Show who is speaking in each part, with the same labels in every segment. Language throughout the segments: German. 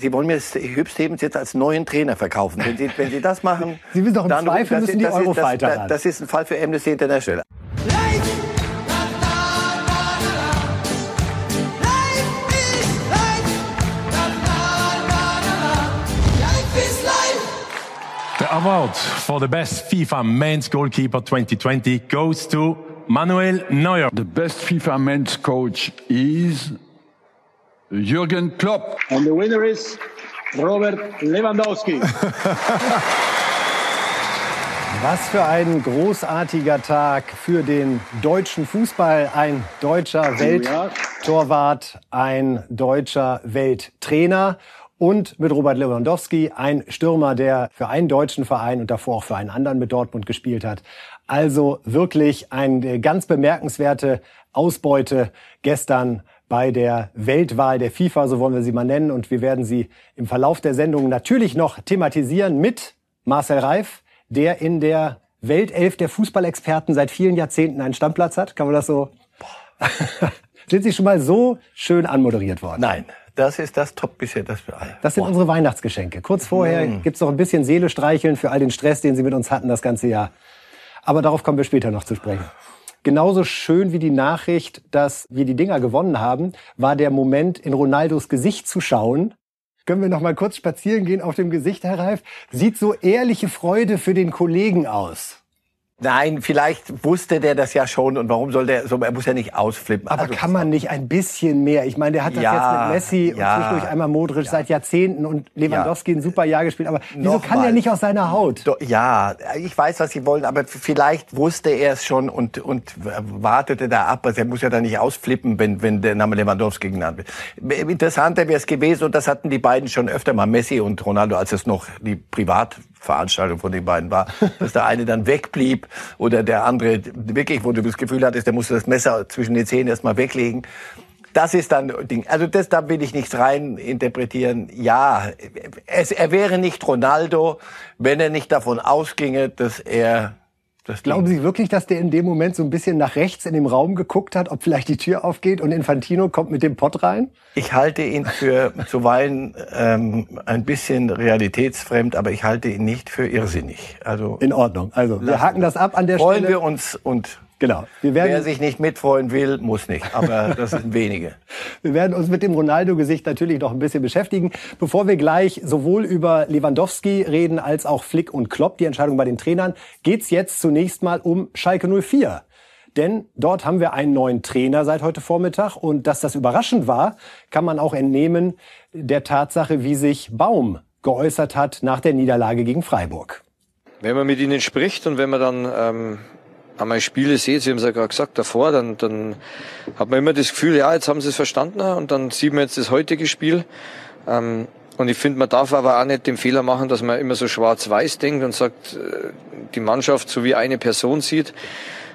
Speaker 1: Sie wollen mir Hüb Stevens jetzt als neuen Trainer verkaufen. Wenn Sie, wenn Sie das machen,
Speaker 2: Sie müssen doch im
Speaker 1: dann
Speaker 2: Zweifel
Speaker 1: das,
Speaker 2: müssen die
Speaker 1: das,
Speaker 2: Eurofighter
Speaker 1: das, das, das ist ein Fall für Amnesty International.
Speaker 3: The award for the best FIFA men's goalkeeper 2020 goes to Manuel Neuer.
Speaker 4: The best FIFA men's coach is Jürgen Klopp.
Speaker 5: And the winner is Robert Lewandowski.
Speaker 2: Was für ein großartiger Tag für den deutschen Fußball. Ein deutscher Welttorwart, ein deutscher Welttrainer und mit Robert Lewandowski ein Stürmer, der für einen deutschen Verein und davor auch für einen anderen mit Dortmund gespielt hat. Also wirklich eine ganz bemerkenswerte Ausbeute gestern bei der Weltwahl der FIFA, so wollen wir sie mal nennen. Und wir werden sie im Verlauf der Sendung natürlich noch thematisieren mit Marcel Reif, der in der Weltelf der Fußballexperten seit vielen Jahrzehnten einen Stammplatz hat. Kann man das so? Sind Sie schon mal so schön anmoderiert worden?
Speaker 1: Nein, das ist das Top bisher. Das,
Speaker 2: Das sind unsere Weihnachtsgeschenke. Kurz vorher
Speaker 1: Mm.
Speaker 2: gibt's noch ein bisschen Seele streicheln für all den Stress, den Sie mit uns hatten das ganze Jahr. Aber darauf kommen wir später noch zu sprechen. Genauso schön wie die Nachricht, dass wir die Dinger gewonnen haben, war der Moment, in Ronaldos Gesicht zu schauen. Können wir noch mal kurz spazieren gehen auf dem Gesicht, Herr Reif? Sieht so ehrliche Freude für den Kollegen aus.
Speaker 1: Nein, vielleicht wusste der das ja schon und warum soll der so, er muss ja nicht ausflippen.
Speaker 2: Aber
Speaker 1: Also,
Speaker 2: kann man nicht ein bisschen mehr? Ich meine, der hat das
Speaker 1: Ja,
Speaker 2: jetzt mit Messi
Speaker 1: ja,
Speaker 2: und zwischendurch einmal Modric seit Jahrzehnten und Lewandowski ein super Jahr gespielt. Aber wieso
Speaker 1: Noch
Speaker 2: kann der nicht aus seiner Haut?
Speaker 1: Do- Ja, ich weiß, was Sie wollen, aber vielleicht wusste er es schon und, und wartete da ab. Also er muss ja da nicht ausflippen, wenn, wenn der Name Lewandowski genannt wird. Interessanter wäre es gewesen, und das hatten die beiden schon öfter mal, Messi und Ronaldo, als es noch die Privatveranstaltung von den beiden war, dass der eine dann wegblieb oder der andere wirklich, wo du das Gefühl hattest, der musste das Messer zwischen den Zähnen erstmal weglegen. Das ist dann. Also das, da will ich nichts rein interpretieren. Ja, es, er wäre nicht Ronaldo, wenn er nicht davon ausginge, dass er das
Speaker 2: Glauben Sie wirklich, dass der in dem Moment so ein bisschen nach rechts in dem Raum geguckt hat, ob vielleicht die Tür aufgeht und Infantino kommt mit dem Pott rein?
Speaker 1: Ich halte ihn für zuweilen ähm, ein bisschen realitätsfremd, aber ich halte ihn nicht für irrsinnig. Also
Speaker 2: In Ordnung. Also, wir haken das ab an der
Speaker 1: freuen
Speaker 2: Stelle.
Speaker 1: wir uns und
Speaker 2: Genau. Wir
Speaker 1: wer sich nicht mitfreuen will, muss nicht. Aber das sind wenige.
Speaker 2: wir werden uns mit dem Ronaldo-Gesicht natürlich noch ein bisschen beschäftigen. Bevor wir gleich sowohl über Lewandowski reden als auch Flick und Klopp, die Entscheidung bei den Trainern, geht's jetzt zunächst mal um Schalke 04. Denn dort haben wir einen neuen Trainer seit heute Vormittag. Und dass das überraschend war, kann man auch entnehmen der Tatsache, wie sich Baum geäußert hat nach der Niederlage gegen Freiburg.
Speaker 6: Wenn man mit ihnen spricht und wenn man dann ähm, einmal Spiele sieht, Sie haben es ja gerade gesagt davor, dann, dann hat man immer das Gefühl, ja, jetzt haben sie es verstanden und dann sieht man jetzt das heutige Spiel. Ähm, und ich finde, man darf aber auch nicht den Fehler machen, dass man immer so schwarz-weiß denkt und sagt, äh, die Mannschaft so wie eine Person sieht,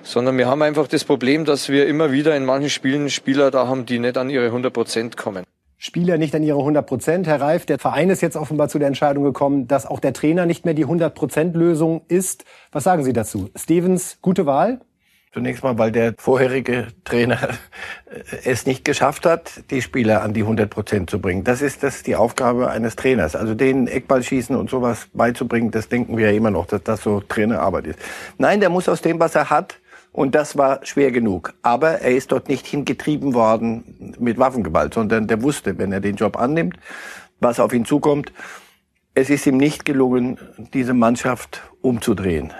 Speaker 6: sondern wir haben einfach das Problem, dass wir immer wieder in manchen Spielen Spieler da haben, die nicht an ihre 100 Prozent kommen.
Speaker 2: Spieler nicht an ihre 100 Prozent. Herr Reif, der Verein ist jetzt offenbar zu der Entscheidung gekommen, dass auch der Trainer nicht mehr die 100 Prozent Lösung ist. Was sagen Sie dazu? Stevens, gute Wahl?
Speaker 1: Zunächst mal, weil der vorherige Trainer äh, es nicht geschafft hat, die Spieler an die 100 Prozent zu bringen. Das ist das die Aufgabe eines Trainers. Also denen Eckballschießen und sowas beizubringen, das denken wir ja immer noch, dass das so Trainerarbeit ist. Nein, der muss aus dem, was er hat, und das war schwer genug. Aber er ist dort nicht hingetrieben worden mit Waffengewalt, sondern der wusste, wenn er den Job annimmt, was auf ihn zukommt. Es ist ihm nicht gelungen, diese Mannschaft umzudrehen.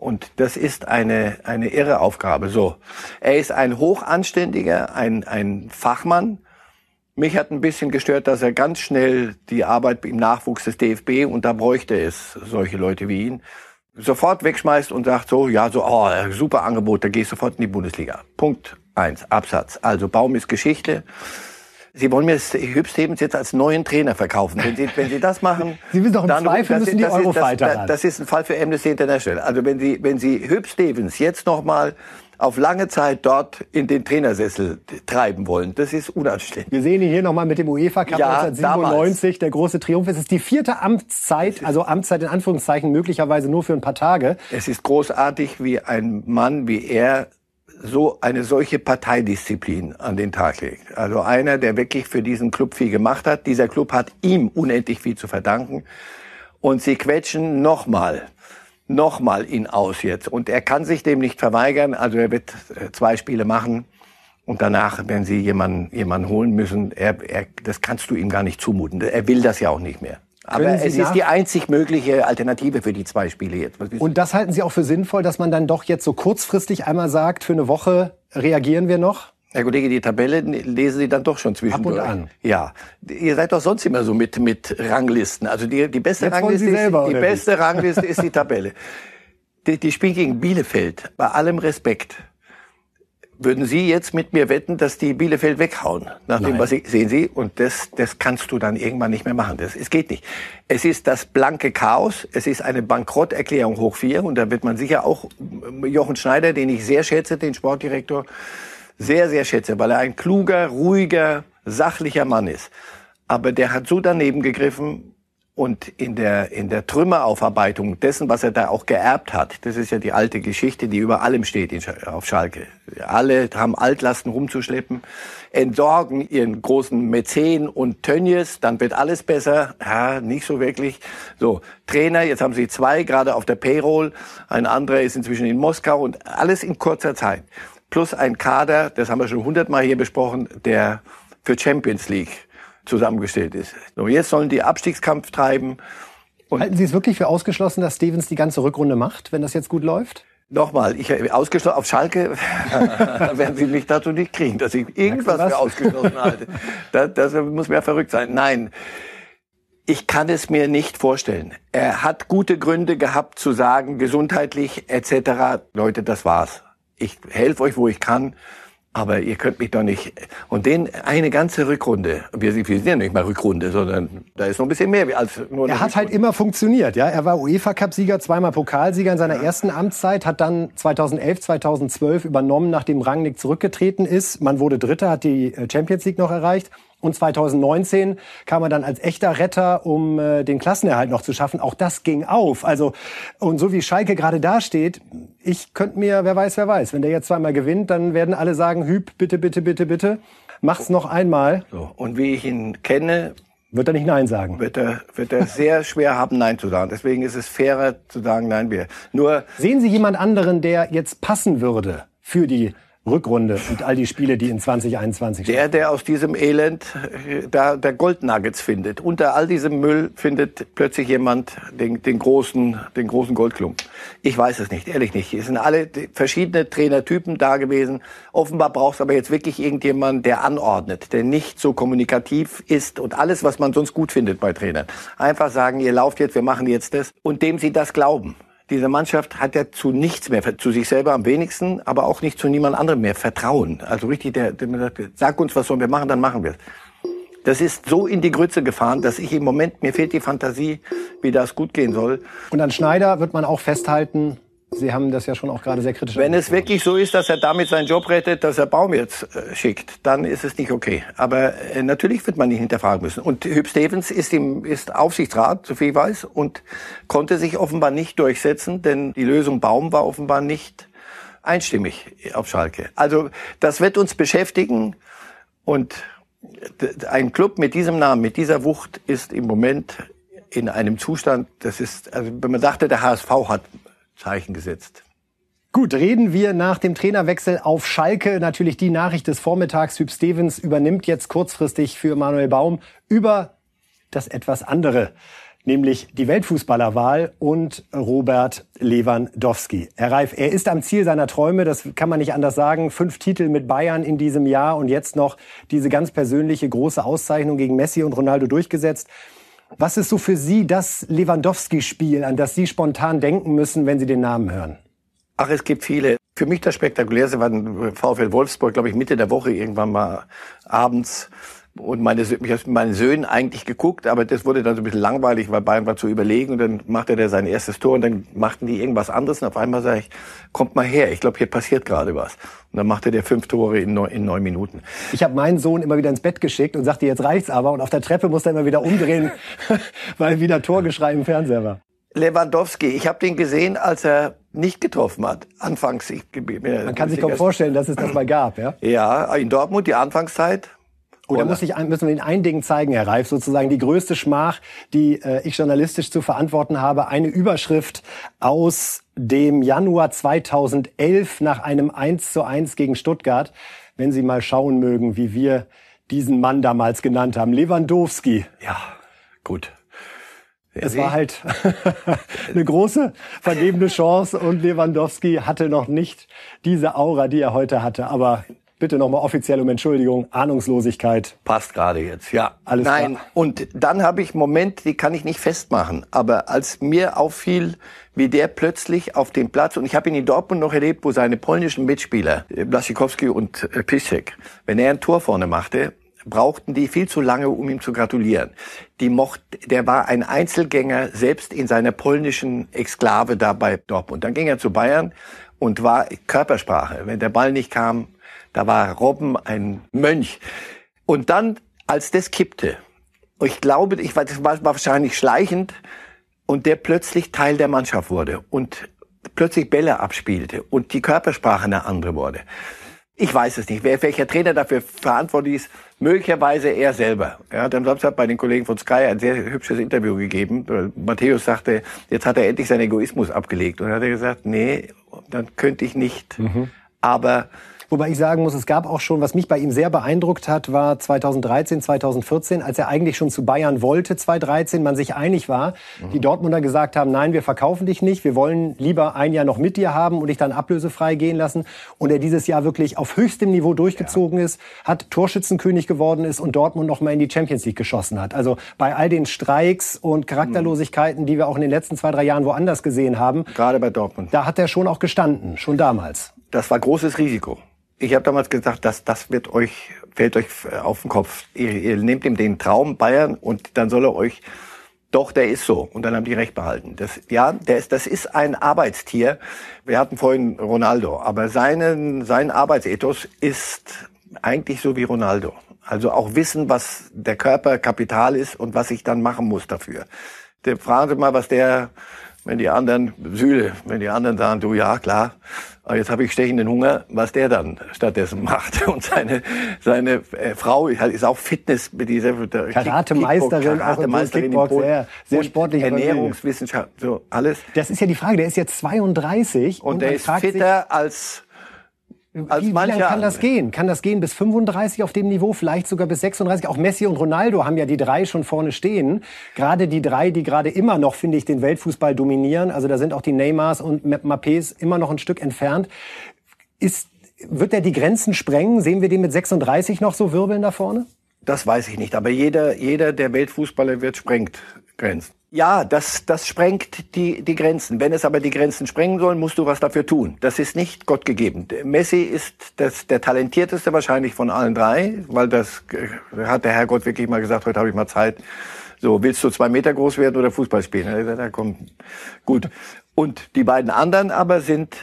Speaker 1: Und das ist eine, eine irre Aufgabe. So. Er ist ein hochanständiger, ein, ein Fachmann. Mich hat ein bisschen gestört, dass er ganz schnell die Arbeit im Nachwuchs des DFB, und da bräuchte es solche Leute wie ihn, sofort wegschmeißt und sagt so, ja, so, oh, super Angebot, da ich sofort in die Bundesliga. Punkt eins, Absatz. Also Baum ist Geschichte. Sie wollen mir Hüb Stevens jetzt als neuen Trainer verkaufen. Wenn Sie, wenn Sie das machen,
Speaker 2: Sie müssen doch im Zweifel
Speaker 1: das,
Speaker 2: müssen die
Speaker 1: das, ist-
Speaker 2: Eurofighter
Speaker 1: das, das, das ist ein Fall für Amnesty International. Also wenn Sie, wenn Sie Hüb Stevens jetzt noch mal auf lange Zeit dort in den Trainersessel treiben wollen, das ist unanständig.
Speaker 2: Wir sehen ihn hier nochmal mit dem UEFA Cup
Speaker 1: Ja,
Speaker 2: 1997, der große Triumph. Es ist die vierte Amtszeit, also Amtszeit in Anführungszeichen, möglicherweise nur für ein paar Tage.
Speaker 1: Es ist großartig, wie ein Mann wie er so eine solche Parteidisziplin an den Tag legt. Also einer, der wirklich für diesen Club viel gemacht hat. Dieser Club hat ihm unendlich viel zu verdanken. Und sie quetschen nochmal, nochmal ihn aus jetzt. Und er kann sich dem nicht verweigern. Also er wird äh, zwei Spiele machen. Und danach werden sie jemanden, jemanden holen müssen. Er, er, das kannst du ihm gar nicht zumuten. Er will das ja auch nicht mehr. Aber es ist die einzig mögliche Alternative für die zwei Spiele jetzt.
Speaker 2: Und das halten Sie auch für sinnvoll, dass man dann doch jetzt so kurzfristig einmal sagt, für eine Woche reagieren wir noch?
Speaker 1: Herr Kollege, die Tabelle lesen Sie dann doch schon zwischendurch.
Speaker 2: Ab und an.
Speaker 1: Ja. Ihr seid doch sonst immer so mit, mit Ranglisten. Also die, die beste
Speaker 2: Jetzt
Speaker 1: Rangliste,
Speaker 2: selber,
Speaker 1: ist, die beste Rangliste ist die Tabelle. Die, die spielen gegen Bielefeld. Bei allem Respekt. Würden Sie jetzt mit mir wetten, dass die Bielefeld weghauen? Nach dem, was Sie, sehen Sie? Und das, das kannst du dann irgendwann nicht mehr machen. Das, es geht nicht. Es ist das blanke Chaos. Es ist eine Bankrotterklärung hoch vier. Und da wird man sicher auch Jochen Schneider, den ich sehr schätze, den Sportdirektor, sehr, sehr schätze, weil er ein kluger, ruhiger, sachlicher Mann ist. Aber der hat so daneben gegriffen und in der, in der Trümmeraufarbeitung dessen, was er da auch geerbt hat, das ist ja die alte Geschichte, die über allem steht auf Schalke. Alle haben Altlasten rumzuschleppen, entsorgen ihren großen Mäzen und Tönnies, dann wird alles besser. Ja, nicht so wirklich. So, Trainer, jetzt haben sie zwei gerade auf der Payroll, ein anderer ist inzwischen in Moskau und alles in kurzer Zeit. Plus ein Kader, das haben wir schon hundertmal hier besprochen, der für Champions League zusammengestellt ist. So, jetzt sollen die Abstiegskampf treiben. Und
Speaker 2: Halten Sie es wirklich für ausgeschlossen, dass Stevens die ganze Rückrunde macht, wenn das jetzt gut läuft?
Speaker 1: nochmal, ich ausgeschlossen auf Schalke werden Sie mich dazu nicht kriegen, dass ich irgendwas
Speaker 2: was?
Speaker 1: für ausgeschlossen halte. Das, das muss mir verrückt sein. Nein, ich kann es mir nicht vorstellen. Er hat gute Gründe gehabt zu sagen, gesundheitlich etc. Leute, das war's. Ich helfe euch, wo ich kann. Aber ihr könnt mich doch nicht. Und den eine ganze Rückrunde. Wir, sind- wir sind ja nicht mal Rückrunde, sondern da ist noch ein bisschen mehr als nur.
Speaker 2: Er hat halt
Speaker 1: Rückrunde.
Speaker 2: immer funktioniert, ja. Er war UEFA-Cup-Sieger, zweimal Pokalsieger in seiner ersten Amtszeit, hat dann 2011, 2012 übernommen, nachdem Rangnick zurückgetreten ist. Man wurde Dritter, hat die äh, Champions League noch erreicht. Und 2019 kam er dann als echter Retter, um äh, den Klassenerhalt noch zu schaffen. Auch das ging auf. Also, und so wie Schalke gerade dasteht, ich könnte mir, wer weiß, wer weiß, wenn der jetzt zweimal gewinnt, dann werden alle sagen, Hüb, bitte, bitte, bitte, bitte, mach's noch einmal.
Speaker 1: So. Und wie ich ihn kenne,
Speaker 2: Wird er nicht Nein sagen.
Speaker 1: wird er, wird er sehr schwer haben, Nein zu sagen. Deswegen ist es fairer zu sagen, nein, wir. Nur,
Speaker 2: Sehen Sie jemand anderen, der jetzt passen würde für die Rückrunde und all die Spiele, die in 2021 stehen?
Speaker 1: der, der aus diesem Elend äh, da, der Goldnuggets findet. Unter all diesem Müll findet plötzlich jemand den, den großen, den großen Goldklumpen. Ich weiß es nicht, ehrlich nicht. Es sind alle verschiedene Trainertypen da gewesen. Offenbar brauchst du aber jetzt wirklich irgendjemanden, der anordnet, der nicht so kommunikativ ist und alles, was man sonst gut findet bei Trainern. Einfach sagen, ihr lauft jetzt, wir machen jetzt das und dem sie das glauben. Diese Mannschaft hat ja zu nichts mehr, zu sich selber am wenigsten, aber auch nicht zu niemand anderem mehr Vertrauen. Also richtig, der, der sagt, sag uns, was sollen wir machen, dann machen wir es. Das ist so in die Grütze gefahren, dass ich im Moment, mir fehlt die Fantasie, wie das gut gehen soll.
Speaker 2: Und an Schneider wird man auch festhalten, Sie haben das ja schon auch gerade sehr kritisch
Speaker 1: Wenn es wirklich so ist, dass er damit seinen Job rettet, dass er Baum jetzt äh, schickt, dann ist es nicht okay. Aber äh, natürlich wird man ihn hinterfragen müssen. Und Hüb Stevens ist im ist Aufsichtsrat, so viel ich weiß, und konnte sich offenbar nicht durchsetzen, denn die Lösung Baum war offenbar nicht einstimmig auf Schalke. Also das wird uns beschäftigen und ein Club mit diesem Namen, mit dieser Wucht ist im Moment in einem Zustand, das ist, also wenn man dachte, der HSV hat Zeichen gesetzt.
Speaker 2: Gut, reden wir nach dem Trainerwechsel auf Schalke. Natürlich die Nachricht des Vormittags. Hüb Stevens übernimmt jetzt kurzfristig für Manuel Baum über das etwas andere, nämlich die Weltfußballerwahl und Robert Lewandowski. Herr Reif, er ist am Ziel seiner Träume, das kann man nicht anders sagen. Fünf Titel mit Bayern in diesem Jahr und jetzt noch diese ganz persönliche große Auszeichnung gegen Messi und Ronaldo durchgesetzt. Was ist so für Sie das Lewandowski-Spiel, an das Sie spontan denken müssen, wenn Sie den Namen hören?
Speaker 1: Ach, es gibt viele. Für mich das spektakulärste war VfL Wolfsburg, glaube ich, Mitte der Woche irgendwann mal abends. Und meine, ich habe mit meinen Söhnen eigentlich geguckt, aber das wurde dann so ein bisschen langweilig, weil Bayern war zu überlegen und dann machte der sein erstes Tor und dann machten die irgendwas anderes und auf einmal sage ich, kommt mal her, ich glaube, hier passiert gerade was. Und dann machte der fünf Tore in neun, in neun Minuten.
Speaker 2: Ich habe meinen Sohn immer wieder ins Bett geschickt und sagte, jetzt reicht's aber. Und auf der Treppe musste er immer wieder umdrehen, weil wieder Torgeschrei im Fernseher war.
Speaker 1: Lewandowski, ich habe den gesehen, als er nicht getroffen hat. Anfangs, ich,
Speaker 2: man kann sich kaum vorstellen, dass es das mal gab, ja?
Speaker 1: Ja, in Dortmund die Anfangszeit.
Speaker 2: Oh, da muss ich, müssen wir Ihnen ein Ding zeigen, Herr Reif, sozusagen die größte Schmach, die äh, ich journalistisch zu verantworten habe. Eine Überschrift aus dem Januar 2011 nach einem 1 zu 1 gegen Stuttgart. Wenn Sie mal schauen mögen, wie wir diesen Mann damals genannt haben. Lewandowski.
Speaker 1: Ja, gut.
Speaker 2: Es war halt eine große vergebene Chance und Lewandowski hatte noch nicht diese Aura, die er heute hatte. Aber Bitte nochmal offiziell um Entschuldigung, Ahnungslosigkeit.
Speaker 1: Passt gerade jetzt, ja. Alles Nein, klar. und dann habe ich Moment, die kann ich nicht festmachen, aber als mir auffiel, wie der plötzlich auf dem Platz, und ich habe ihn in Dortmund noch erlebt, wo seine polnischen Mitspieler, Blasikowski und äh, Piszek, wenn er ein Tor vorne machte, brauchten die viel zu lange, um ihm zu gratulieren. Die mocht, der war ein Einzelgänger, selbst in seiner polnischen Exklave da bei Dortmund. Dann ging er zu Bayern und war Körpersprache. Wenn der Ball nicht kam, da war Robben ein Mönch. Und dann, als das kippte, ich glaube, ich war, das war wahrscheinlich schleichend, und der plötzlich Teil der Mannschaft wurde und plötzlich Bälle abspielte und die Körpersprache eine andere wurde. Ich weiß es nicht. Wer, welcher Trainer dafür verantwortlich ist, möglicherweise er selber. Er hat am Samstag bei den Kollegen von Sky ein sehr hübsches Interview gegeben. Matthäus sagte, jetzt hat er endlich seinen Egoismus abgelegt. Und er hat gesagt, nee, dann könnte ich nicht. Mhm. Aber
Speaker 2: Wobei ich sagen muss, es gab auch schon, was mich bei ihm sehr beeindruckt hat, war 2013, 2014, als er eigentlich schon zu Bayern wollte, 2013, man sich einig war, mhm. die Dortmunder gesagt haben, nein, wir verkaufen dich nicht, wir wollen lieber ein Jahr noch mit dir haben und dich dann ablösefrei gehen lassen. Und er dieses Jahr wirklich auf höchstem Niveau durchgezogen ja. ist, hat Torschützenkönig geworden ist und Dortmund noch mal in die Champions League geschossen hat. Also bei all den Streiks und Charakterlosigkeiten, die wir auch in den letzten zwei, drei Jahren woanders gesehen haben.
Speaker 1: Gerade bei Dortmund.
Speaker 2: Da hat er schon auch gestanden, schon damals.
Speaker 1: Das war großes Risiko. Ich habe damals gesagt, dass das wird euch fällt euch auf den Kopf. Ihr, ihr nehmt ihm den Traum Bayern und dann soll er euch doch, der ist so. Und dann haben die recht behalten. Das, ja, der ist, das ist ein Arbeitstier. Wir hatten vorhin Ronaldo, aber seinen, sein Arbeitsethos ist eigentlich so wie Ronaldo. Also auch wissen, was der Körper Kapital ist und was ich dann machen muss dafür. Der, fragen Sie mal, was der wenn die anderen, Süle, wenn die anderen sagen, du ja, klar, jetzt habe ich stechenden Hunger, was der dann stattdessen macht. Und seine, seine äh, Frau ist auch Fitness mit dieser
Speaker 2: Karate-Meisterin, Karate-Meisterin
Speaker 1: Kickbox, sehr, sehr sportlich. Ernährungswissenschaft, so alles.
Speaker 2: Das ist ja die Frage, der ist jetzt 32
Speaker 1: und, und der ist fitter als
Speaker 2: als wie, wie lange kann das gehen? Kann das gehen bis 35 auf dem Niveau, vielleicht sogar bis 36? Auch Messi und Ronaldo haben ja die drei schon vorne stehen. Gerade die drei, die gerade immer noch, finde ich, den Weltfußball dominieren. Also da sind auch die Neymars und Mappés immer noch ein Stück entfernt. Ist, wird er die Grenzen sprengen? Sehen wir den mit 36 noch so wirbeln da vorne?
Speaker 1: Das weiß ich nicht. Aber jeder, jeder der Weltfußballer wird sprengt Grenzen. Ja, das, das sprengt die, die Grenzen. Wenn es aber die Grenzen sprengen soll, musst du was dafür tun. Das ist nicht Gott gegeben. Messi ist das, der talentierteste wahrscheinlich von allen drei, weil das äh, hat der Herrgott wirklich mal gesagt, heute habe ich mal Zeit. So, willst du zwei Meter groß werden oder Fußball spielen? Da kommt, gut. Und die beiden anderen aber sind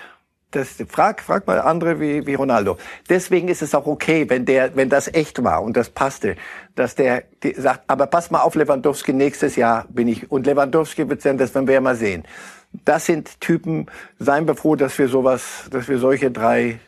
Speaker 1: das, frag, frag mal andere wie, wie Ronaldo. Deswegen ist es auch okay, wenn der, wenn das echt war und das passte, dass der die sagt, aber pass mal auf Lewandowski, nächstes Jahr bin ich, und Lewandowski wird sein, das werden wir ja mal sehen. Das sind Typen, seien wir froh, dass wir sowas, dass wir solche drei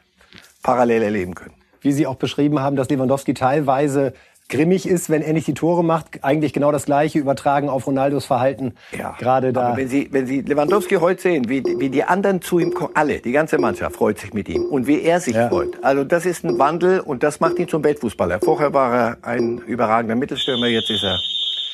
Speaker 1: parallel erleben können.
Speaker 2: Wie Sie auch beschrieben haben, dass Lewandowski teilweise grimmig ist, wenn er nicht die Tore macht. Eigentlich genau das Gleiche übertragen auf Ronaldos Verhalten. Ja. Gerade da.
Speaker 1: Aber wenn Sie, wenn Sie Lewandowski heute sehen, wie, wie die anderen zu ihm kommen, alle, die ganze Mannschaft freut sich mit ihm und wie er sich ja. freut. Also das ist ein Wandel und das macht ihn zum Weltfußballer. Vorher war er ein überragender Mittelstürmer, jetzt ist er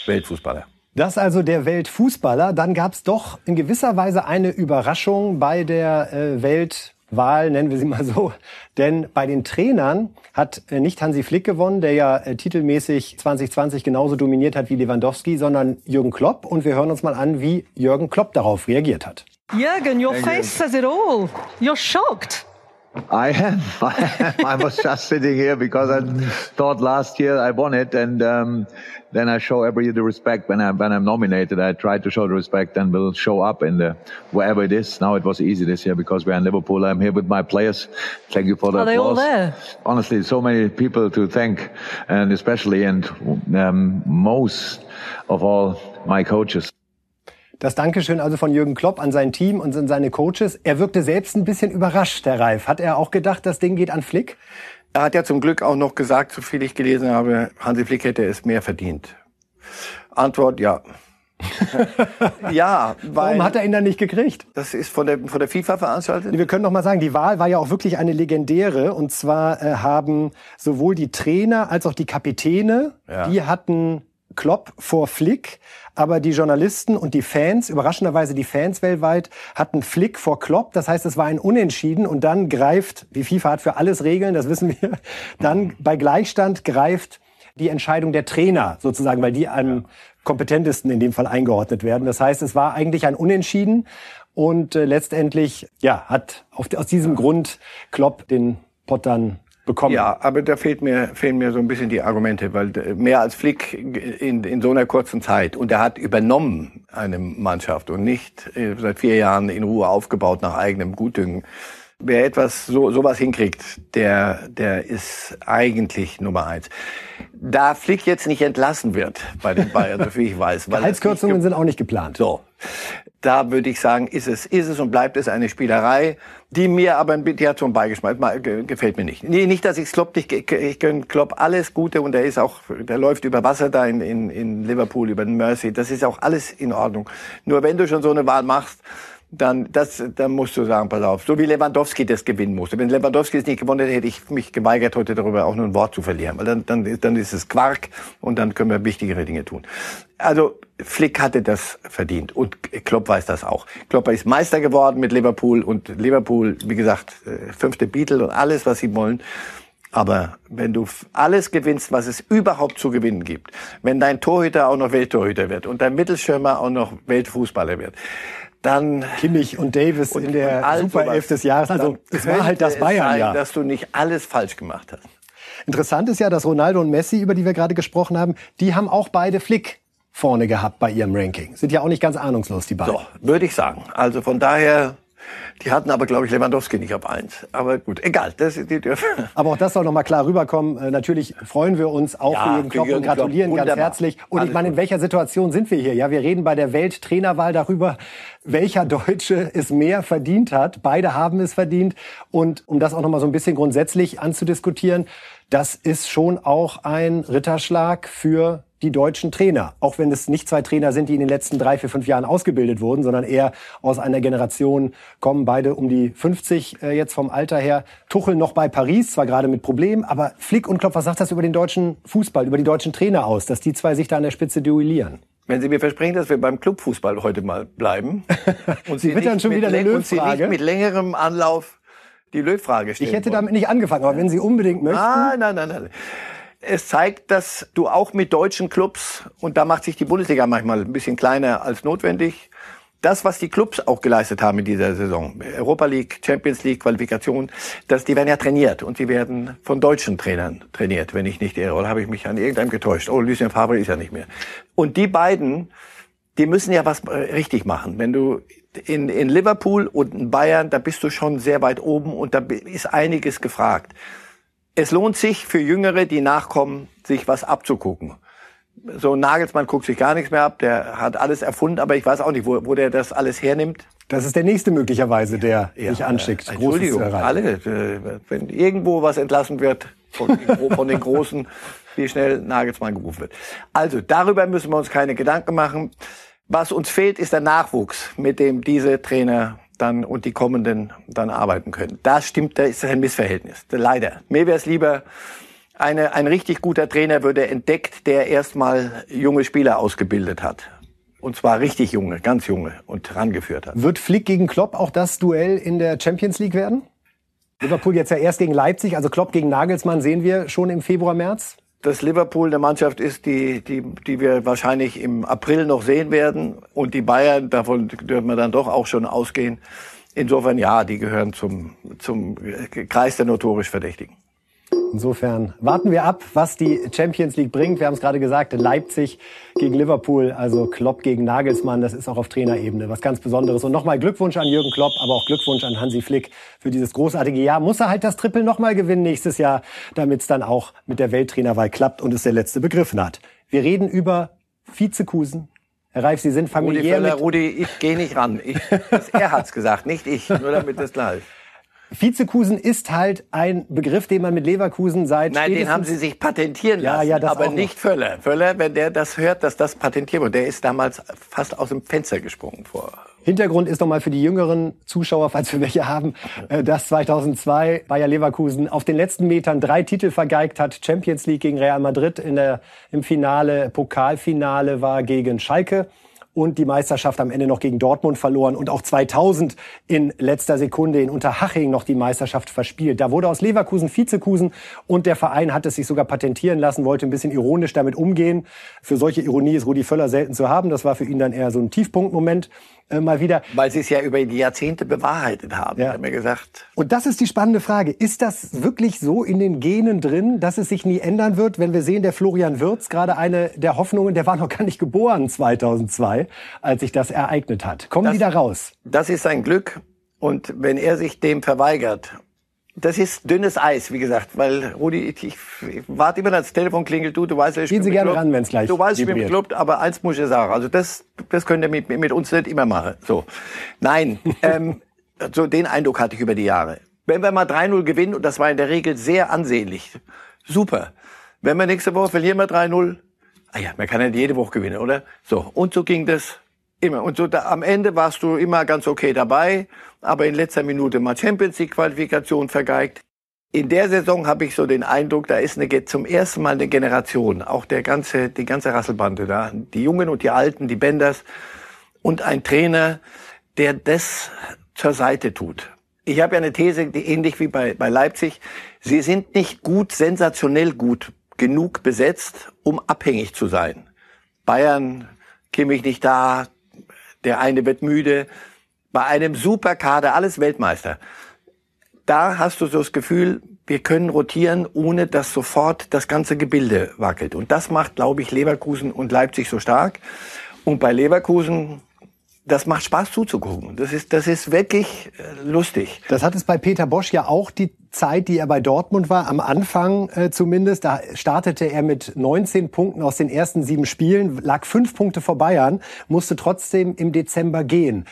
Speaker 1: Weltfußballer.
Speaker 2: Das also der Weltfußballer. Dann gab es doch in gewisser Weise eine Überraschung bei der äh, Welt Wahl, nennen wir sie mal so. Denn bei den Trainern hat äh, nicht Hansi Flick gewonnen, der ja äh, titelmäßig 2020 genauso dominiert hat wie Lewandowski, sondern Jürgen Klopp. Und wir hören uns mal an, wie Jürgen Klopp darauf reagiert hat.
Speaker 7: Jürgen, your face says it all. You're shocked.
Speaker 8: I am. I was just sitting here because I thought last year I won it, and um, then I show every the respect when I when I'm nominated. I try to show the respect and will show up in the wherever it is. Now it was easy this year because we're in Liverpool. I'm here with my players. Thank you for the
Speaker 7: Are they all there?
Speaker 8: Honestly, so many people to thank, and especially and um, most of all my coaches.
Speaker 2: Das Dankeschön also von Jürgen Klopp an sein Team und an seine Coaches. Er wirkte selbst ein bisschen überrascht, der Reif. Hat er auch gedacht, das Ding geht an Flick?
Speaker 1: Er hat ja zum Glück auch noch gesagt, so viel ich gelesen habe, Hansi Flick hätte es mehr verdient. Antwort, ja. ja,
Speaker 2: weil Warum hat er ihn dann nicht gekriegt?
Speaker 1: Das ist von der, von der FIFA veranstaltet.
Speaker 2: Wir können noch mal sagen, die Wahl war ja auch wirklich eine legendäre. Und zwar äh, haben sowohl die Trainer als auch die Kapitäne, ja. die hatten Klopp vor Flick, aber die Journalisten und die Fans, überraschenderweise die Fans weltweit, hatten Flick vor Klopp. Das heißt, es war ein Unentschieden. Und dann greift, die FIFA hat für alles Regeln, das wissen wir, dann bei Gleichstand greift die Entscheidung der Trainer sozusagen, weil die am kompetentesten in dem Fall eingeordnet werden. Das heißt, es war eigentlich ein Unentschieden. Und äh, letztendlich ja hat auf, aus diesem Grund Klopp den Pott dann bekommen.
Speaker 1: Ja, aber da fehlt mir, fehlen mir so ein bisschen die Argumente, weil äh, mehr als Flick in, in so einer kurzen Zeit und er hat übernommen eine Mannschaft und nicht äh, seit vier Jahren in Ruhe aufgebaut nach eigenem Gutdünken. Wer etwas so sowas hinkriegt, der der ist eigentlich Nummer eins. Da Flick jetzt nicht entlassen wird bei den Bayern, so wie ich weiß.
Speaker 2: Gehaltskürzungen sind auch nicht geplant.
Speaker 1: So, da würde ich sagen, ist es, ist es und bleibt es eine Spielerei, die mir aber die hat so einen Beigeschmack, gefällt mir nicht. Nee, nicht, dass ich Klopp ich gönne Klopp alles Gute und er ist auch, der läuft über Wasser da in, in, in Liverpool, über den Mersey, das ist auch alles in Ordnung. Nur wenn du schon so eine Wahl machst, dann, das, dann musst du sagen, pass auf, so wie Lewandowski das gewinnen musste. Wenn Lewandowski es nicht gewonnen hätte, hätte ich mich geweigert, heute darüber auch nur ein Wort zu verlieren, weil dann, dann, dann ist es Quark und dann können wir wichtigere Dinge tun. Also Flick hatte das verdient und Klopp weiß das auch. Klopp ist Meister geworden mit Liverpool und Liverpool, wie gesagt, äh, fünfte Beatle und alles, was sie wollen. Aber wenn du alles gewinnst, was es überhaupt zu gewinnen gibt, wenn dein Torhüter auch noch Welttorhüter wird und dein Mittelschirmer auch noch Weltfußballer wird, dann
Speaker 2: Kimmich und Davis und, in der Super Elf des Jahres. Also es war halt das Bayern-Jahr.
Speaker 1: Dass du nicht alles falsch gemacht hast.
Speaker 2: Interessant ist ja, dass Ronaldo und Messi, über die wir gerade gesprochen haben, die haben auch beide Flick vorne gehabt bei ihrem Ranking. Sind ja auch nicht ganz ahnungslos, die beiden.
Speaker 1: So, würde ich sagen. Also von daher die hatten aber, glaube ich, Lewandowski nicht auf eins. Aber gut, egal, das, die dürfen.
Speaker 2: Aber auch das soll noch mal klar rüberkommen. Äh, natürlich freuen wir uns auch ja, für Jürgen Klopp und gratulieren Klopp. ganz herzlich. Und Alles ich meine, in welcher Situation sind wir hier? Ja, wir reden bei der Welttrainerwahl darüber, welcher Deutsche es mehr verdient hat. Beide haben es verdient. Und um das auch noch mal so ein bisschen grundsätzlich anzudiskutieren, das ist schon auch ein Ritterschlag für die deutschen Trainer. Auch wenn es nicht zwei Trainer sind, die in den letzten drei, vier, fünf Jahren ausgebildet wurden, sondern eher aus einer Generation kommen, beide um die 50 äh, jetzt vom Alter her. Tuchel noch bei Paris, zwar gerade mit Problemen, aber Flick und Klopp, was sagt das über den deutschen Fußball, über die deutschen Trainer aus, dass die zwei sich da an der Spitze duellieren?
Speaker 1: Wenn Sie mir versprechen, dass wir beim Clubfußball heute mal bleiben
Speaker 2: und Sie, Sie dann schon wieder eine Löwfrage. Und Sie
Speaker 1: nicht mit längerem Anlauf die Löwfrage stellen.
Speaker 2: Ich hätte wollen. damit nicht angefangen, aber wenn Sie unbedingt möchten.
Speaker 1: Nein, nein, nein, nein es zeigt, dass du auch mit deutschen Clubs, und da macht sich die Bundesliga manchmal ein bisschen kleiner als notwendig, das, was die Clubs auch geleistet haben in dieser Saison, Europa League, Champions League, Qualifikation, dass die werden ja trainiert und die werden von deutschen Trainern trainiert, wenn ich nicht irre. Oder habe ich mich an irgendeinem getäuscht? Oh, Lucien Favre ist ja nicht mehr. Und die beiden, die müssen ja was äh, richtig machen. Wenn du in, in Liverpool und in Bayern, da bist du schon sehr weit oben und da ist einiges gefragt es lohnt sich für Jüngere, die nachkommen, sich was abzugucken. So Nagelsmann guckt sich gar nichts mehr ab, der hat alles erfunden, aber ich weiß auch nicht, wo, wo der das alles hernimmt.
Speaker 2: Das ist der nächste möglicherweise, der ja, sich anschickt.
Speaker 1: Äh, Entschuldigung, alle, äh, wenn irgendwo was entlassen wird von, von den Großen, wie schnell Nagelsmann gerufen wird. Also darüber müssen wir uns keine Gedanken machen. Was uns fehlt, ist der Nachwuchs, mit dem diese Trainer dann und die kommenden dann arbeiten können. Da stimmt, da ist ein Missverhältnis. Leider. Mir wäre es lieber, eine, ein richtig guter Trainer würde entdeckt, der erstmal junge Spieler ausgebildet hat. Und zwar richtig junge, ganz junge und rangeführt hat.
Speaker 2: Wird Flick gegen Klopp auch das Duell in der Champions League werden? Liverpool jetzt ja erst gegen Leipzig, also Klopp gegen Nagelsmann sehen wir schon im Februar, März?
Speaker 1: Dass Liverpool eine Mannschaft ist, die, die, die wir wahrscheinlich im April noch sehen werden. Und die Bayern, davon dürfen wir dann doch auch schon ausgehen. Insofern ja, die gehören zum, zum Kreis der notorisch Verdächtigen.
Speaker 2: Insofern warten wir ab, was die Champions League bringt. Wir haben es gerade gesagt, Leipzig gegen Liverpool, also Klopp gegen Nagelsmann, das ist auch auf Trainerebene was ganz Besonderes. Und nochmal Glückwunsch an Jürgen Klopp, aber auch Glückwunsch an Hansi Flick für dieses großartige Jahr. Muss er halt das Triple nochmal gewinnen nächstes Jahr, damit es dann auch mit der Welttrainerwahl klappt und es der letzte begriffen hat. Wir reden über Vizekusen, Herr Reif, Sie sind familiär
Speaker 1: Rudi Völler,
Speaker 2: mit...
Speaker 1: Rudi, ich gehe nicht ran. Ich, er hat's gesagt, nicht ich. Nur damit das klar ist.
Speaker 2: Vizekusen ist halt ein Begriff, den man mit Leverkusen seit
Speaker 1: Nein, den haben sie sich patentieren
Speaker 2: Ja,
Speaker 1: lassen.
Speaker 2: ja, das
Speaker 1: aber nicht Völler. Völler, wenn der das hört, dass das patentiert wurde, der ist damals fast aus dem Fenster gesprungen vor.
Speaker 2: Hintergrund ist nochmal für die jüngeren Zuschauer, falls wir welche haben, äh, dass 2002 Bayer Leverkusen auf den letzten Metern drei Titel vergeigt hat. Champions League gegen Real Madrid in der, im Finale, Pokalfinale war gegen Schalke und die Meisterschaft am Ende noch gegen Dortmund verloren und auch 2000 in letzter Sekunde in Unterhaching noch die Meisterschaft verspielt. Da wurde aus Leverkusen Vizekusen und der Verein hat es sich sogar patentieren lassen, wollte ein bisschen ironisch damit umgehen. Für solche Ironie ist Rudi Völler selten zu haben. Das war für ihn dann eher so ein Tiefpunktmoment äh, mal wieder.
Speaker 1: Weil sie es ja über die Jahrzehnte bewahrheitet haben.
Speaker 2: Ja.
Speaker 1: Hat mir gesagt.
Speaker 2: Und das ist die spannende Frage. Ist das wirklich so in den Genen drin, dass es sich nie ändern wird? Wenn wir sehen, der Florian Wirz, gerade eine der Hoffnungen, der war noch gar nicht geboren 2002, als sich das ereignet hat. Kommen
Speaker 1: Das-
Speaker 2: die da raus?
Speaker 1: Das ist sein Glück. Und wenn er sich dem verweigert, das ist dünnes Eis, wie gesagt, weil Rudi, ich, ich warte immer, dass das Telefon klingelt. Du, du weißt, ich
Speaker 2: Gehen
Speaker 1: bin
Speaker 2: Sie gerne ran, wenn's gleich
Speaker 1: Du weißt, ich bin
Speaker 2: vibriert.
Speaker 1: bekloppt, aber eins muss ich sagen. Also das, das könnt ihr mit, mit uns nicht immer machen. So, nein, ähm, so den Eindruck hatte ich über die Jahre. Wenn wir mal 3-0 gewinnen, und das war in der Regel sehr ansehnlich, super. Wenn wir nächste Woche verlieren wir 3-0, ah ja, man kann nicht jede Woche gewinnen, oder? So, und so ging das immer. Und so da, am Ende warst du immer ganz okay dabei, aber in letzter Minute mal Champions League Qualifikation vergeigt. In der Saison habe ich so den Eindruck, da ist eine, zum ersten Mal eine Generation, auch der ganze, die ganze Rasselbande da, die Jungen und die Alten, die Benders und ein Trainer, der das zur Seite tut. Ich habe ja eine These, die ähnlich wie bei, bei Leipzig. Sie sind nicht gut, sensationell gut genug besetzt, um abhängig zu sein. Bayern, Kimmich nicht da, der eine wird müde. Bei einem Superkader, alles Weltmeister. Da hast du so das Gefühl, wir können rotieren, ohne dass sofort das ganze Gebilde wackelt. Und das macht, glaube ich, Leverkusen und Leipzig so stark. Und bei Leverkusen, das macht Spaß zuzugucken. Das ist, das ist wirklich äh, lustig.
Speaker 2: Das hat es bei Peter Bosch ja auch die Zeit, die er bei Dortmund war, am Anfang äh, zumindest. Da startete er mit 19 Punkten aus den ersten sieben Spielen, lag fünf Punkte vor Bayern, musste trotzdem im Dezember gehen.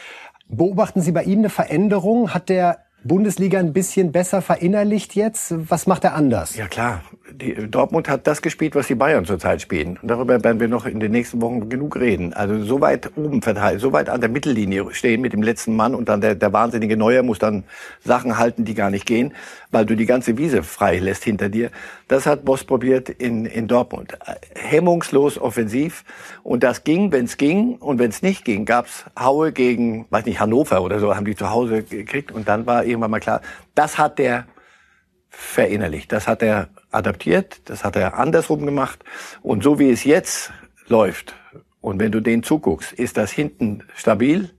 Speaker 2: Beobachten Sie bei ihm eine Veränderung? Hat der Bundesliga ein bisschen besser verinnerlicht jetzt? Was macht er anders?
Speaker 1: Ja klar, die, Dortmund hat das gespielt, was die Bayern zurzeit spielen. Und darüber werden wir noch in den nächsten Wochen genug reden. Also so weit oben verteilt, so weit an der Mittellinie stehen mit dem letzten Mann und dann der, der wahnsinnige Neuer muss dann Sachen halten, die gar nicht gehen, weil du die ganze Wiese frei lässt hinter dir. Das hat Boss probiert in, in Dortmund. Hemmungslos offensiv. Und das ging, wenn es ging. Und wenn es nicht ging, gab's Haue gegen, weiß nicht, Hannover oder so, haben die zu Hause gekriegt. Und dann war irgendwann mal klar, das hat der verinnerlicht. Das hat er adaptiert, das hat er andersrum gemacht. Und so wie es jetzt läuft, und wenn du denen zuguckst, ist das hinten stabil.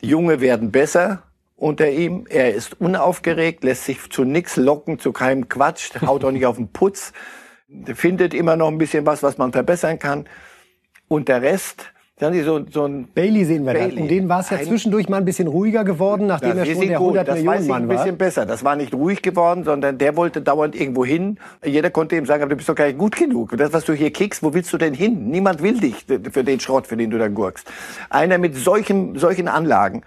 Speaker 1: Die Junge werden besser unter ihm. Er ist unaufgeregt, lässt sich zu nix locken, zu keinem Quatsch, haut auch nicht auf den Putz, findet immer noch ein bisschen was, was man verbessern kann. Und der Rest, dann ist so, so ein
Speaker 2: Bailey sehen wir da.
Speaker 1: Bailey.
Speaker 2: Um den war es ja
Speaker 1: Ein-
Speaker 2: zwischendurch mal ein bisschen ruhiger geworden, nachdem er
Speaker 1: das
Speaker 2: schon der
Speaker 1: Risiko,
Speaker 2: 100
Speaker 1: das weiß
Speaker 2: Millionen
Speaker 1: ich ein
Speaker 2: Mann war.
Speaker 1: bisschen besser. Das war nicht ruhig geworden, sondern der wollte dauernd irgendwo hin. Jeder konnte ihm sagen, aber du bist doch gar nicht gut genug. Das, was du hier kickst, wo willst du denn hin? Niemand will dich für den Schrott, für den du da gurkst. Einer mit solchen, solchen Anlagen.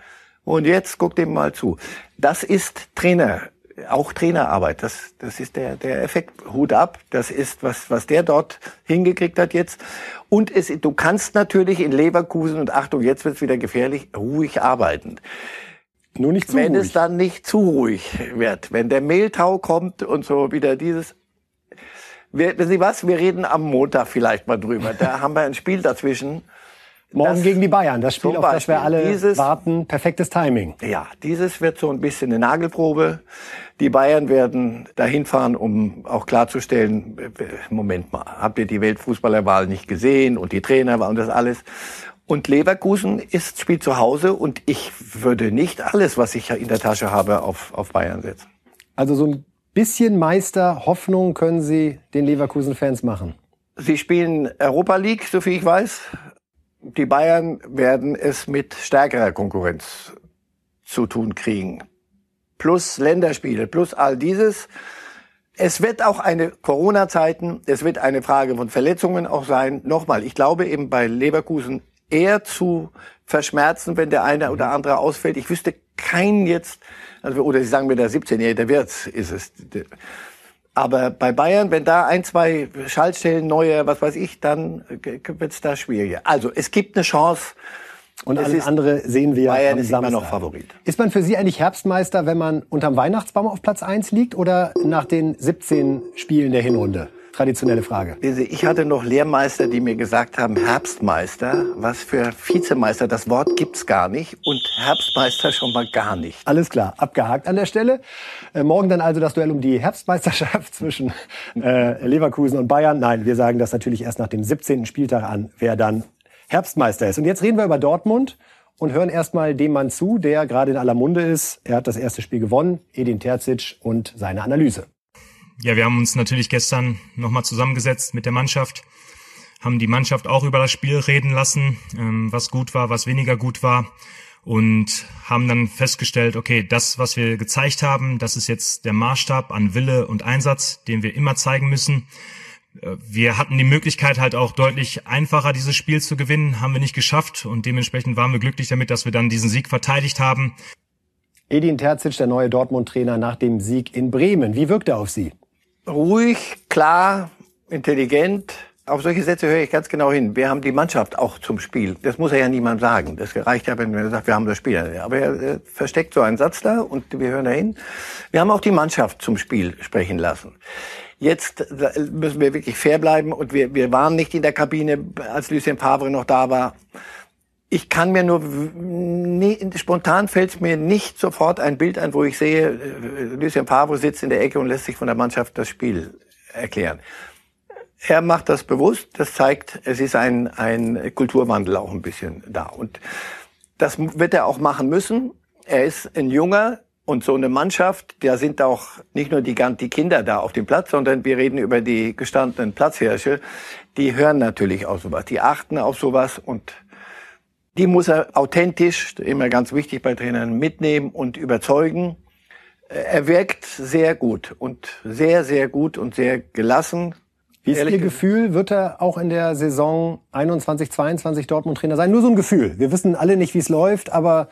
Speaker 1: Und jetzt guck dem mal zu. Das ist Trainer, auch Trainerarbeit. Das, das ist der, der Effekt. Hut ab. Das ist was, was der dort hingekriegt hat jetzt. Und es, du kannst natürlich in Leverkusen und Achtung, jetzt wird's wieder gefährlich, ruhig arbeiten.
Speaker 2: Nur nicht zu
Speaker 1: Wenn
Speaker 2: ruhig.
Speaker 1: es dann nicht zu ruhig wird, wenn der Mehltau kommt und so wieder dieses. Wir, wissen Sie was? Wir reden am Montag vielleicht mal drüber. Da haben wir ein Spiel dazwischen.
Speaker 2: Morgen
Speaker 1: das-
Speaker 2: gegen die Bayern, das Spiel, auf das wir alle
Speaker 1: dieses-
Speaker 2: warten. Perfektes Timing.
Speaker 1: Ja, dieses wird so ein bisschen eine Nagelprobe. Die Bayern werden dahin fahren, um auch klarzustellen, Moment mal, habt ihr die Weltfußballerwahl nicht gesehen und die Trainer und das alles. Und Leverkusen ist, spielt zu Hause und ich würde nicht alles, was ich in der Tasche habe, auf, auf Bayern setzen.
Speaker 2: Also so ein bisschen Meister Hoffnung können Sie den Leverkusen-Fans machen.
Speaker 1: Sie spielen Europa League, so viel ich weiß. Die Bayern werden es mit stärkerer Konkurrenz zu tun kriegen. Plus Länderspiele, plus all dieses. Es wird auch eine Corona-Zeiten, es wird eine Frage von Verletzungen auch sein. Nochmal, ich glaube eben bei Leverkusen eher zu verschmerzen, wenn der eine oder andere ausfällt. Ich wüsste keinen jetzt, also, oder Sie sagen mir, der 17-Jährige, der Wirtz ist es. Aber bei Bayern, wenn da ein, zwei Schaltstellen neue, was weiß ich, dann wird's da schwieriger. Also es gibt eine Chance.
Speaker 2: Und alles andere sehen wir
Speaker 1: Bayern ist Samstag. immer noch Favorit.
Speaker 2: Ist man für Sie eigentlich Herbstmeister, wenn man unterm Weihnachtsbaum auf Platz 1 liegt oder nach den 17 Spielen der Hinrunde? Traditionelle Frage.
Speaker 1: Ich hatte noch Lehrmeister, die mir gesagt haben, Herbstmeister, was für Vizemeister, das Wort gibt's gar nicht und Herbstmeister schon mal gar nicht.
Speaker 2: Alles klar, abgehakt an der Stelle. Äh, morgen dann also das Duell um die Herbstmeisterschaft zwischen äh, Leverkusen und Bayern. Nein, wir sagen das natürlich erst nach dem 17. Spieltag an, wer dann Herbstmeister ist. Und jetzt reden wir über Dortmund und hören erstmal dem Mann zu, der gerade in aller Munde ist. Er hat das erste Spiel gewonnen, Edin Terzic und seine Analyse
Speaker 9: ja, wir haben uns natürlich gestern nochmal zusammengesetzt mit der Mannschaft, haben die Mannschaft auch über das Spiel reden lassen, ähm, was gut war, was weniger gut war und haben dann festgestellt, okay, das, was wir gezeigt haben, das ist jetzt der Maßstab an Wille und Einsatz, den wir immer zeigen müssen. Äh, wir hatten die Möglichkeit halt auch deutlich einfacher dieses Spiel zu gewinnen, haben wir nicht geschafft und dementsprechend waren wir glücklich damit, dass wir dann diesen Sieg verteidigt haben.
Speaker 2: Edin Terzic, der neue Dortmund-Trainer nach dem Sieg in Bremen. Wie wirkt er auf Sie?
Speaker 1: Ruhig, klar, intelligent. Auf solche Sätze höre ich ganz genau hin. Wir haben die Mannschaft auch zum Spiel. Das muss er ja niemand sagen. Das reicht ja, wenn er sagt, wir haben das Spiel. Aber er versteckt so einen Satz da und wir hören da hin. Wir haben auch die Mannschaft zum Spiel sprechen lassen. Jetzt müssen wir wirklich fair bleiben und wir, wir waren nicht in der Kabine, als Lucien Favre noch da war. Ich kann mir nur, nee, spontan fällt mir nicht sofort ein Bild ein, wo ich sehe, äh, Lucien Favre sitzt in der Ecke und lässt sich von der Mannschaft das Spiel erklären. Er macht das bewusst, das zeigt, es ist ein, ein Kulturwandel auch ein bisschen da. Und das wird er auch machen müssen. Er ist ein junger und so eine Mannschaft, da sind auch nicht nur die, die Kinder da auf dem Platz, sondern wir reden über die gestandenen Platzhirsche. Die hören natürlich auch sowas, die achten auf sowas und die muss er authentisch, immer ganz wichtig bei Trainern, mitnehmen und überzeugen. Er wirkt sehr gut und sehr, sehr gut und sehr gelassen.
Speaker 2: Wie ist Ihr Gefühl? Wird er auch in der Saison 21, 22 Dortmund-Trainer sein? Nur so ein Gefühl. Wir wissen alle nicht, wie es läuft, aber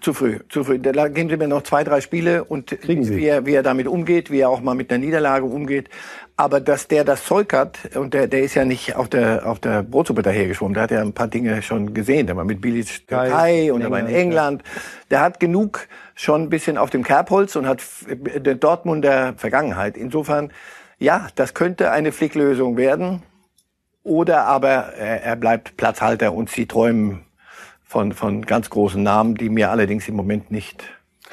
Speaker 1: zu früh, zu früh. Da geben Sie mir noch zwei, drei Spiele und Kriegen Sie. Wie, er, wie er damit umgeht, wie er auch mal mit einer Niederlage umgeht. Aber dass der das Zeug hat, und der, der ist ja nicht auf der, auf der Brotsuppe dahergeschwommen, der hat ja ein paar Dinge schon gesehen. Der war mit Bilic Türkei und er war in England. Der hat genug schon ein bisschen auf dem Kerbholz und hat der Dortmunder Vergangenheit. Insofern, ja, das könnte eine Flicklösung werden. Oder aber er, er bleibt Platzhalter und sie träumen von, von ganz großen Namen, die mir allerdings im Moment nicht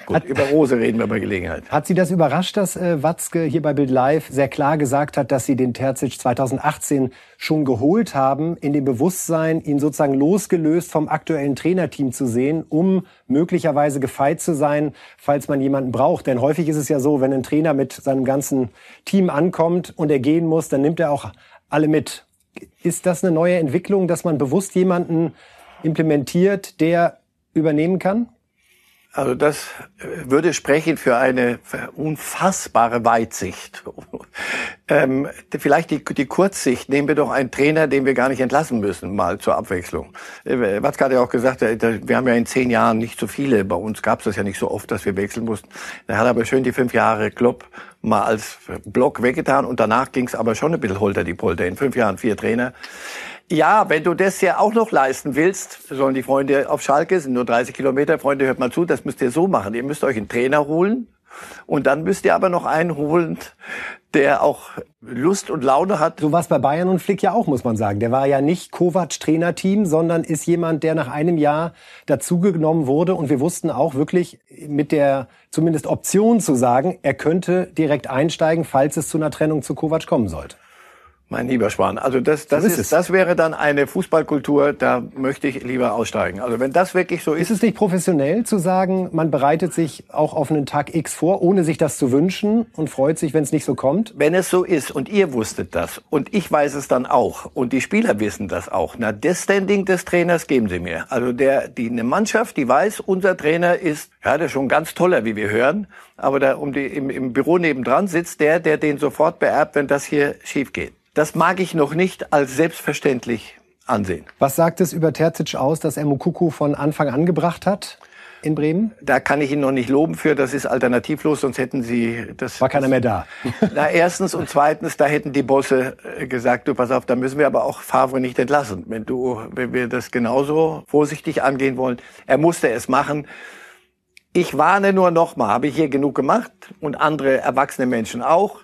Speaker 1: Gut, hat, über Rose reden wir bei Gelegenheit.
Speaker 2: Hat Sie das überrascht, dass äh, Watzke hier bei Bild Live sehr klar gesagt hat, dass Sie den Terzic 2018 schon geholt haben, in dem Bewusstsein, ihn sozusagen losgelöst vom aktuellen Trainerteam zu sehen, um möglicherweise gefeit zu sein, falls man jemanden braucht? Denn häufig ist es ja so, wenn ein Trainer mit seinem ganzen Team ankommt und er gehen muss, dann nimmt er auch alle mit. Ist das eine neue Entwicklung, dass man bewusst jemanden implementiert, der übernehmen kann?
Speaker 1: Also das würde sprechen für eine unfassbare Weitsicht. ähm, vielleicht die, die Kurzsicht. Nehmen wir doch einen Trainer, den wir gar nicht entlassen müssen, mal zur Abwechslung. Äh, Watzke hat ja auch gesagt, äh, wir haben ja in zehn Jahren nicht so viele. Bei uns gab es das ja nicht so oft, dass wir wechseln mussten. Er hat aber schön die fünf Jahre Club mal als Block weggetan und danach ging es aber schon ein bisschen holter die Polter. In fünf Jahren vier Trainer. Ja, wenn du das ja auch noch leisten willst, sollen die Freunde auf Schalke, sind nur 30 Kilometer, Freunde, hört mal zu, das müsst ihr so machen. Ihr müsst euch einen Trainer holen und dann müsst ihr aber noch einen holen, der auch Lust und Laune hat.
Speaker 2: So was bei Bayern und Flick ja auch, muss man sagen. Der war ja nicht Kovac-Trainerteam, sondern ist jemand, der nach einem Jahr dazugenommen wurde. Und wir wussten auch wirklich mit der zumindest Option zu sagen, er könnte direkt einsteigen, falls es zu einer Trennung zu Kovac kommen sollte.
Speaker 1: Mein lieber Schwan, also das, das, so ist, ist das wäre dann eine Fußballkultur, da möchte ich lieber aussteigen. Also wenn das wirklich so ist.
Speaker 2: Ist es nicht professionell zu sagen, man bereitet sich auch auf einen Tag X vor, ohne sich das zu wünschen und freut sich, wenn es nicht so kommt?
Speaker 1: Wenn es so ist und ihr wusstet das und ich weiß es dann auch und die Spieler wissen das auch, na, das Standing des Trainers geben sie mir. Also der, die, eine Mannschaft, die weiß, unser Trainer ist, ja, der ist schon ganz toller, wie wir hören, aber da um die, im, im Büro nebendran sitzt der, der den sofort beerbt, wenn das hier schief geht. Das mag ich noch nicht als selbstverständlich ansehen.
Speaker 2: Was sagt es über Terzic aus, dass er Mukuku von Anfang an gebracht hat? in Bremen?
Speaker 1: Da kann ich ihn noch nicht loben für, das ist alternativlos, sonst hätten sie das.
Speaker 2: War keiner mehr da.
Speaker 1: Na, erstens und zweitens, da hätten die Bosse äh, gesagt, du pass auf, da müssen wir aber auch Favre nicht entlassen. Wenn du, wenn wir das genauso vorsichtig angehen wollen. Er musste es machen. Ich warne nur nochmal, habe ich hier genug gemacht und andere erwachsene Menschen auch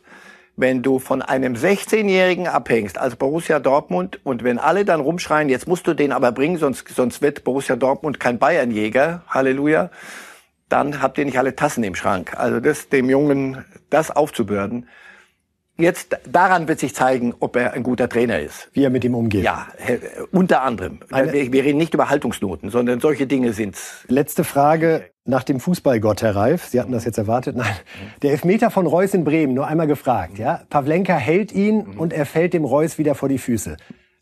Speaker 1: wenn du von einem 16-Jährigen abhängst, als Borussia Dortmund, und wenn alle dann rumschreien, jetzt musst du den aber bringen, sonst, sonst wird Borussia Dortmund kein Bayernjäger, Halleluja, dann habt ihr nicht alle Tassen im Schrank. Also das, dem Jungen das aufzubürden, Jetzt daran wird sich zeigen, ob er ein guter Trainer ist.
Speaker 2: Wie er mit ihm umgeht.
Speaker 1: Ja, unter anderem. Wir, wir, reden nicht über Haltungsnoten, sondern solche Dinge sind's.
Speaker 2: Letzte Frage nach dem Fußballgott, Herr Reif. Sie hatten das jetzt erwartet. Nein. Der Elfmeter von Reus in Bremen, nur einmal gefragt. Ja? Pavlenka hält ihn und er fällt dem Reus wieder vor die Füße.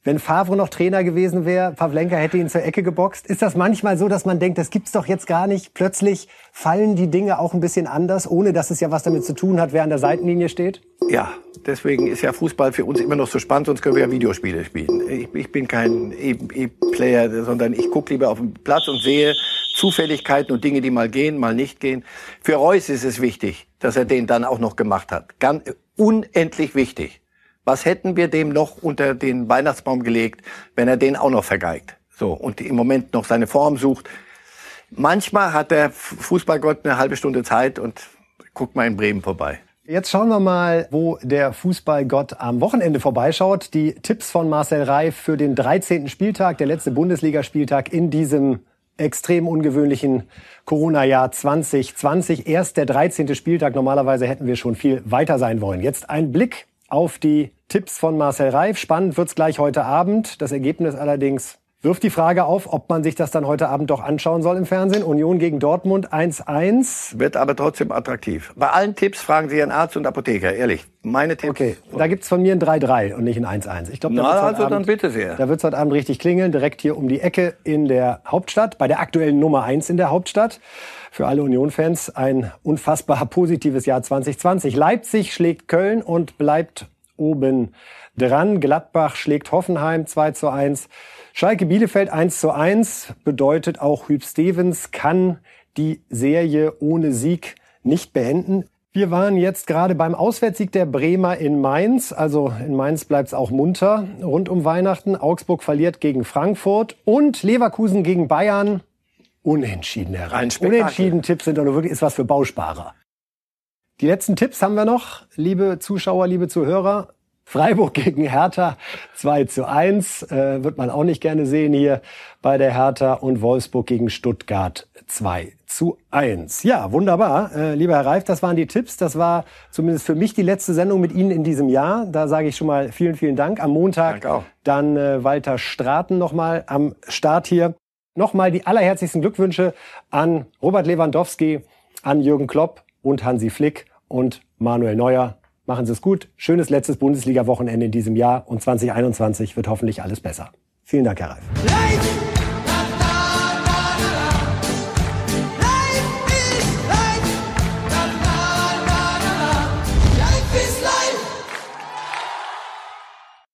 Speaker 2: Wenn Favre noch Trainer gewesen wäre, Pavlenka hätte ihn zur Ecke geboxt. Ist das manchmal so, dass man denkt, das gibt's doch jetzt gar nicht? Plötzlich fallen die Dinge auch ein bisschen anders, ohne dass es ja was damit zu tun hat, wer an der Seitenlinie steht?
Speaker 1: Ja, deswegen ist ja Fußball für uns immer noch so spannend, sonst können wir ja Videospiele spielen. Ich, ich bin kein E-Player, sondern ich gucke lieber auf den Platz und sehe Zufälligkeiten und Dinge, die mal gehen, mal nicht gehen. Für Reus ist es wichtig, dass er den dann auch noch gemacht hat. Ganz unendlich wichtig. Was hätten wir dem noch unter den Weihnachtsbaum gelegt, wenn er den auch noch vergeigt? So, und im Moment noch seine Form sucht. Manchmal hat der Fußballgott eine halbe Stunde Zeit und guckt mal in Bremen vorbei.
Speaker 2: Jetzt schauen wir mal, wo der Fußballgott am Wochenende vorbeischaut. Die Tipps von Marcel Reif für den 13. Spieltag, der letzte Bundesligaspieltag in diesem extrem ungewöhnlichen Corona-Jahr 2020. Erst der 13. Spieltag. Normalerweise hätten wir schon viel weiter sein wollen. Jetzt ein Blick auf die Tipps von Marcel Reif. Spannend wird's gleich heute Abend. Das Ergebnis allerdings wirft die Frage auf, ob man sich das dann heute Abend doch anschauen soll im Fernsehen. Union gegen Dortmund 1-1.
Speaker 1: Wird aber trotzdem attraktiv. Bei allen Tipps fragen Sie Ihren Arzt und Apotheker, ehrlich. Meine Tipps.
Speaker 2: Okay, da gibt's von mir ein 3-3 und nicht ein 1-1. Ich glaube,
Speaker 1: da wird's also Abend, dann bitte sehr.
Speaker 2: Da wird's heute Abend richtig klingeln, direkt hier um die Ecke in der Hauptstadt, bei der aktuellen Nummer 1 in der Hauptstadt. Für alle Union-Fans ein unfassbar positives Jahr 2020. Leipzig schlägt Köln und bleibt oben dran. Gladbach schlägt Hoffenheim 2 zu 1. Schalke Bielefeld 1 zu 1 bedeutet auch Hüb Stevens kann die Serie ohne Sieg nicht beenden. Wir waren jetzt gerade beim Auswärtssieg der Bremer in Mainz. Also in Mainz bleibt es auch munter rund um Weihnachten. Augsburg verliert gegen Frankfurt und Leverkusen gegen Bayern. Unentschieden herein. Unentschieden Tipps sind doch nur wirklich ist was für Bausparer. Die letzten Tipps haben wir noch, liebe Zuschauer, liebe Zuhörer. Freiburg gegen Hertha 2 zu 1, äh, wird man auch nicht gerne sehen hier bei der Hertha und Wolfsburg gegen Stuttgart 2 zu 1. Ja, wunderbar. Äh, lieber Herr Reif, das waren die Tipps. Das war zumindest für mich die letzte Sendung mit Ihnen in diesem Jahr. Da sage ich schon mal vielen, vielen Dank. Am Montag dann äh, Walter Straten nochmal am Start hier. Nochmal die allerherzlichsten Glückwünsche an Robert Lewandowski, an Jürgen Klopp und Hansi Flick und Manuel Neuer. Machen Sie es gut. Schönes letztes Bundesliga-Wochenende in diesem Jahr und 2021 wird hoffentlich alles besser. Vielen Dank, Herr Reif.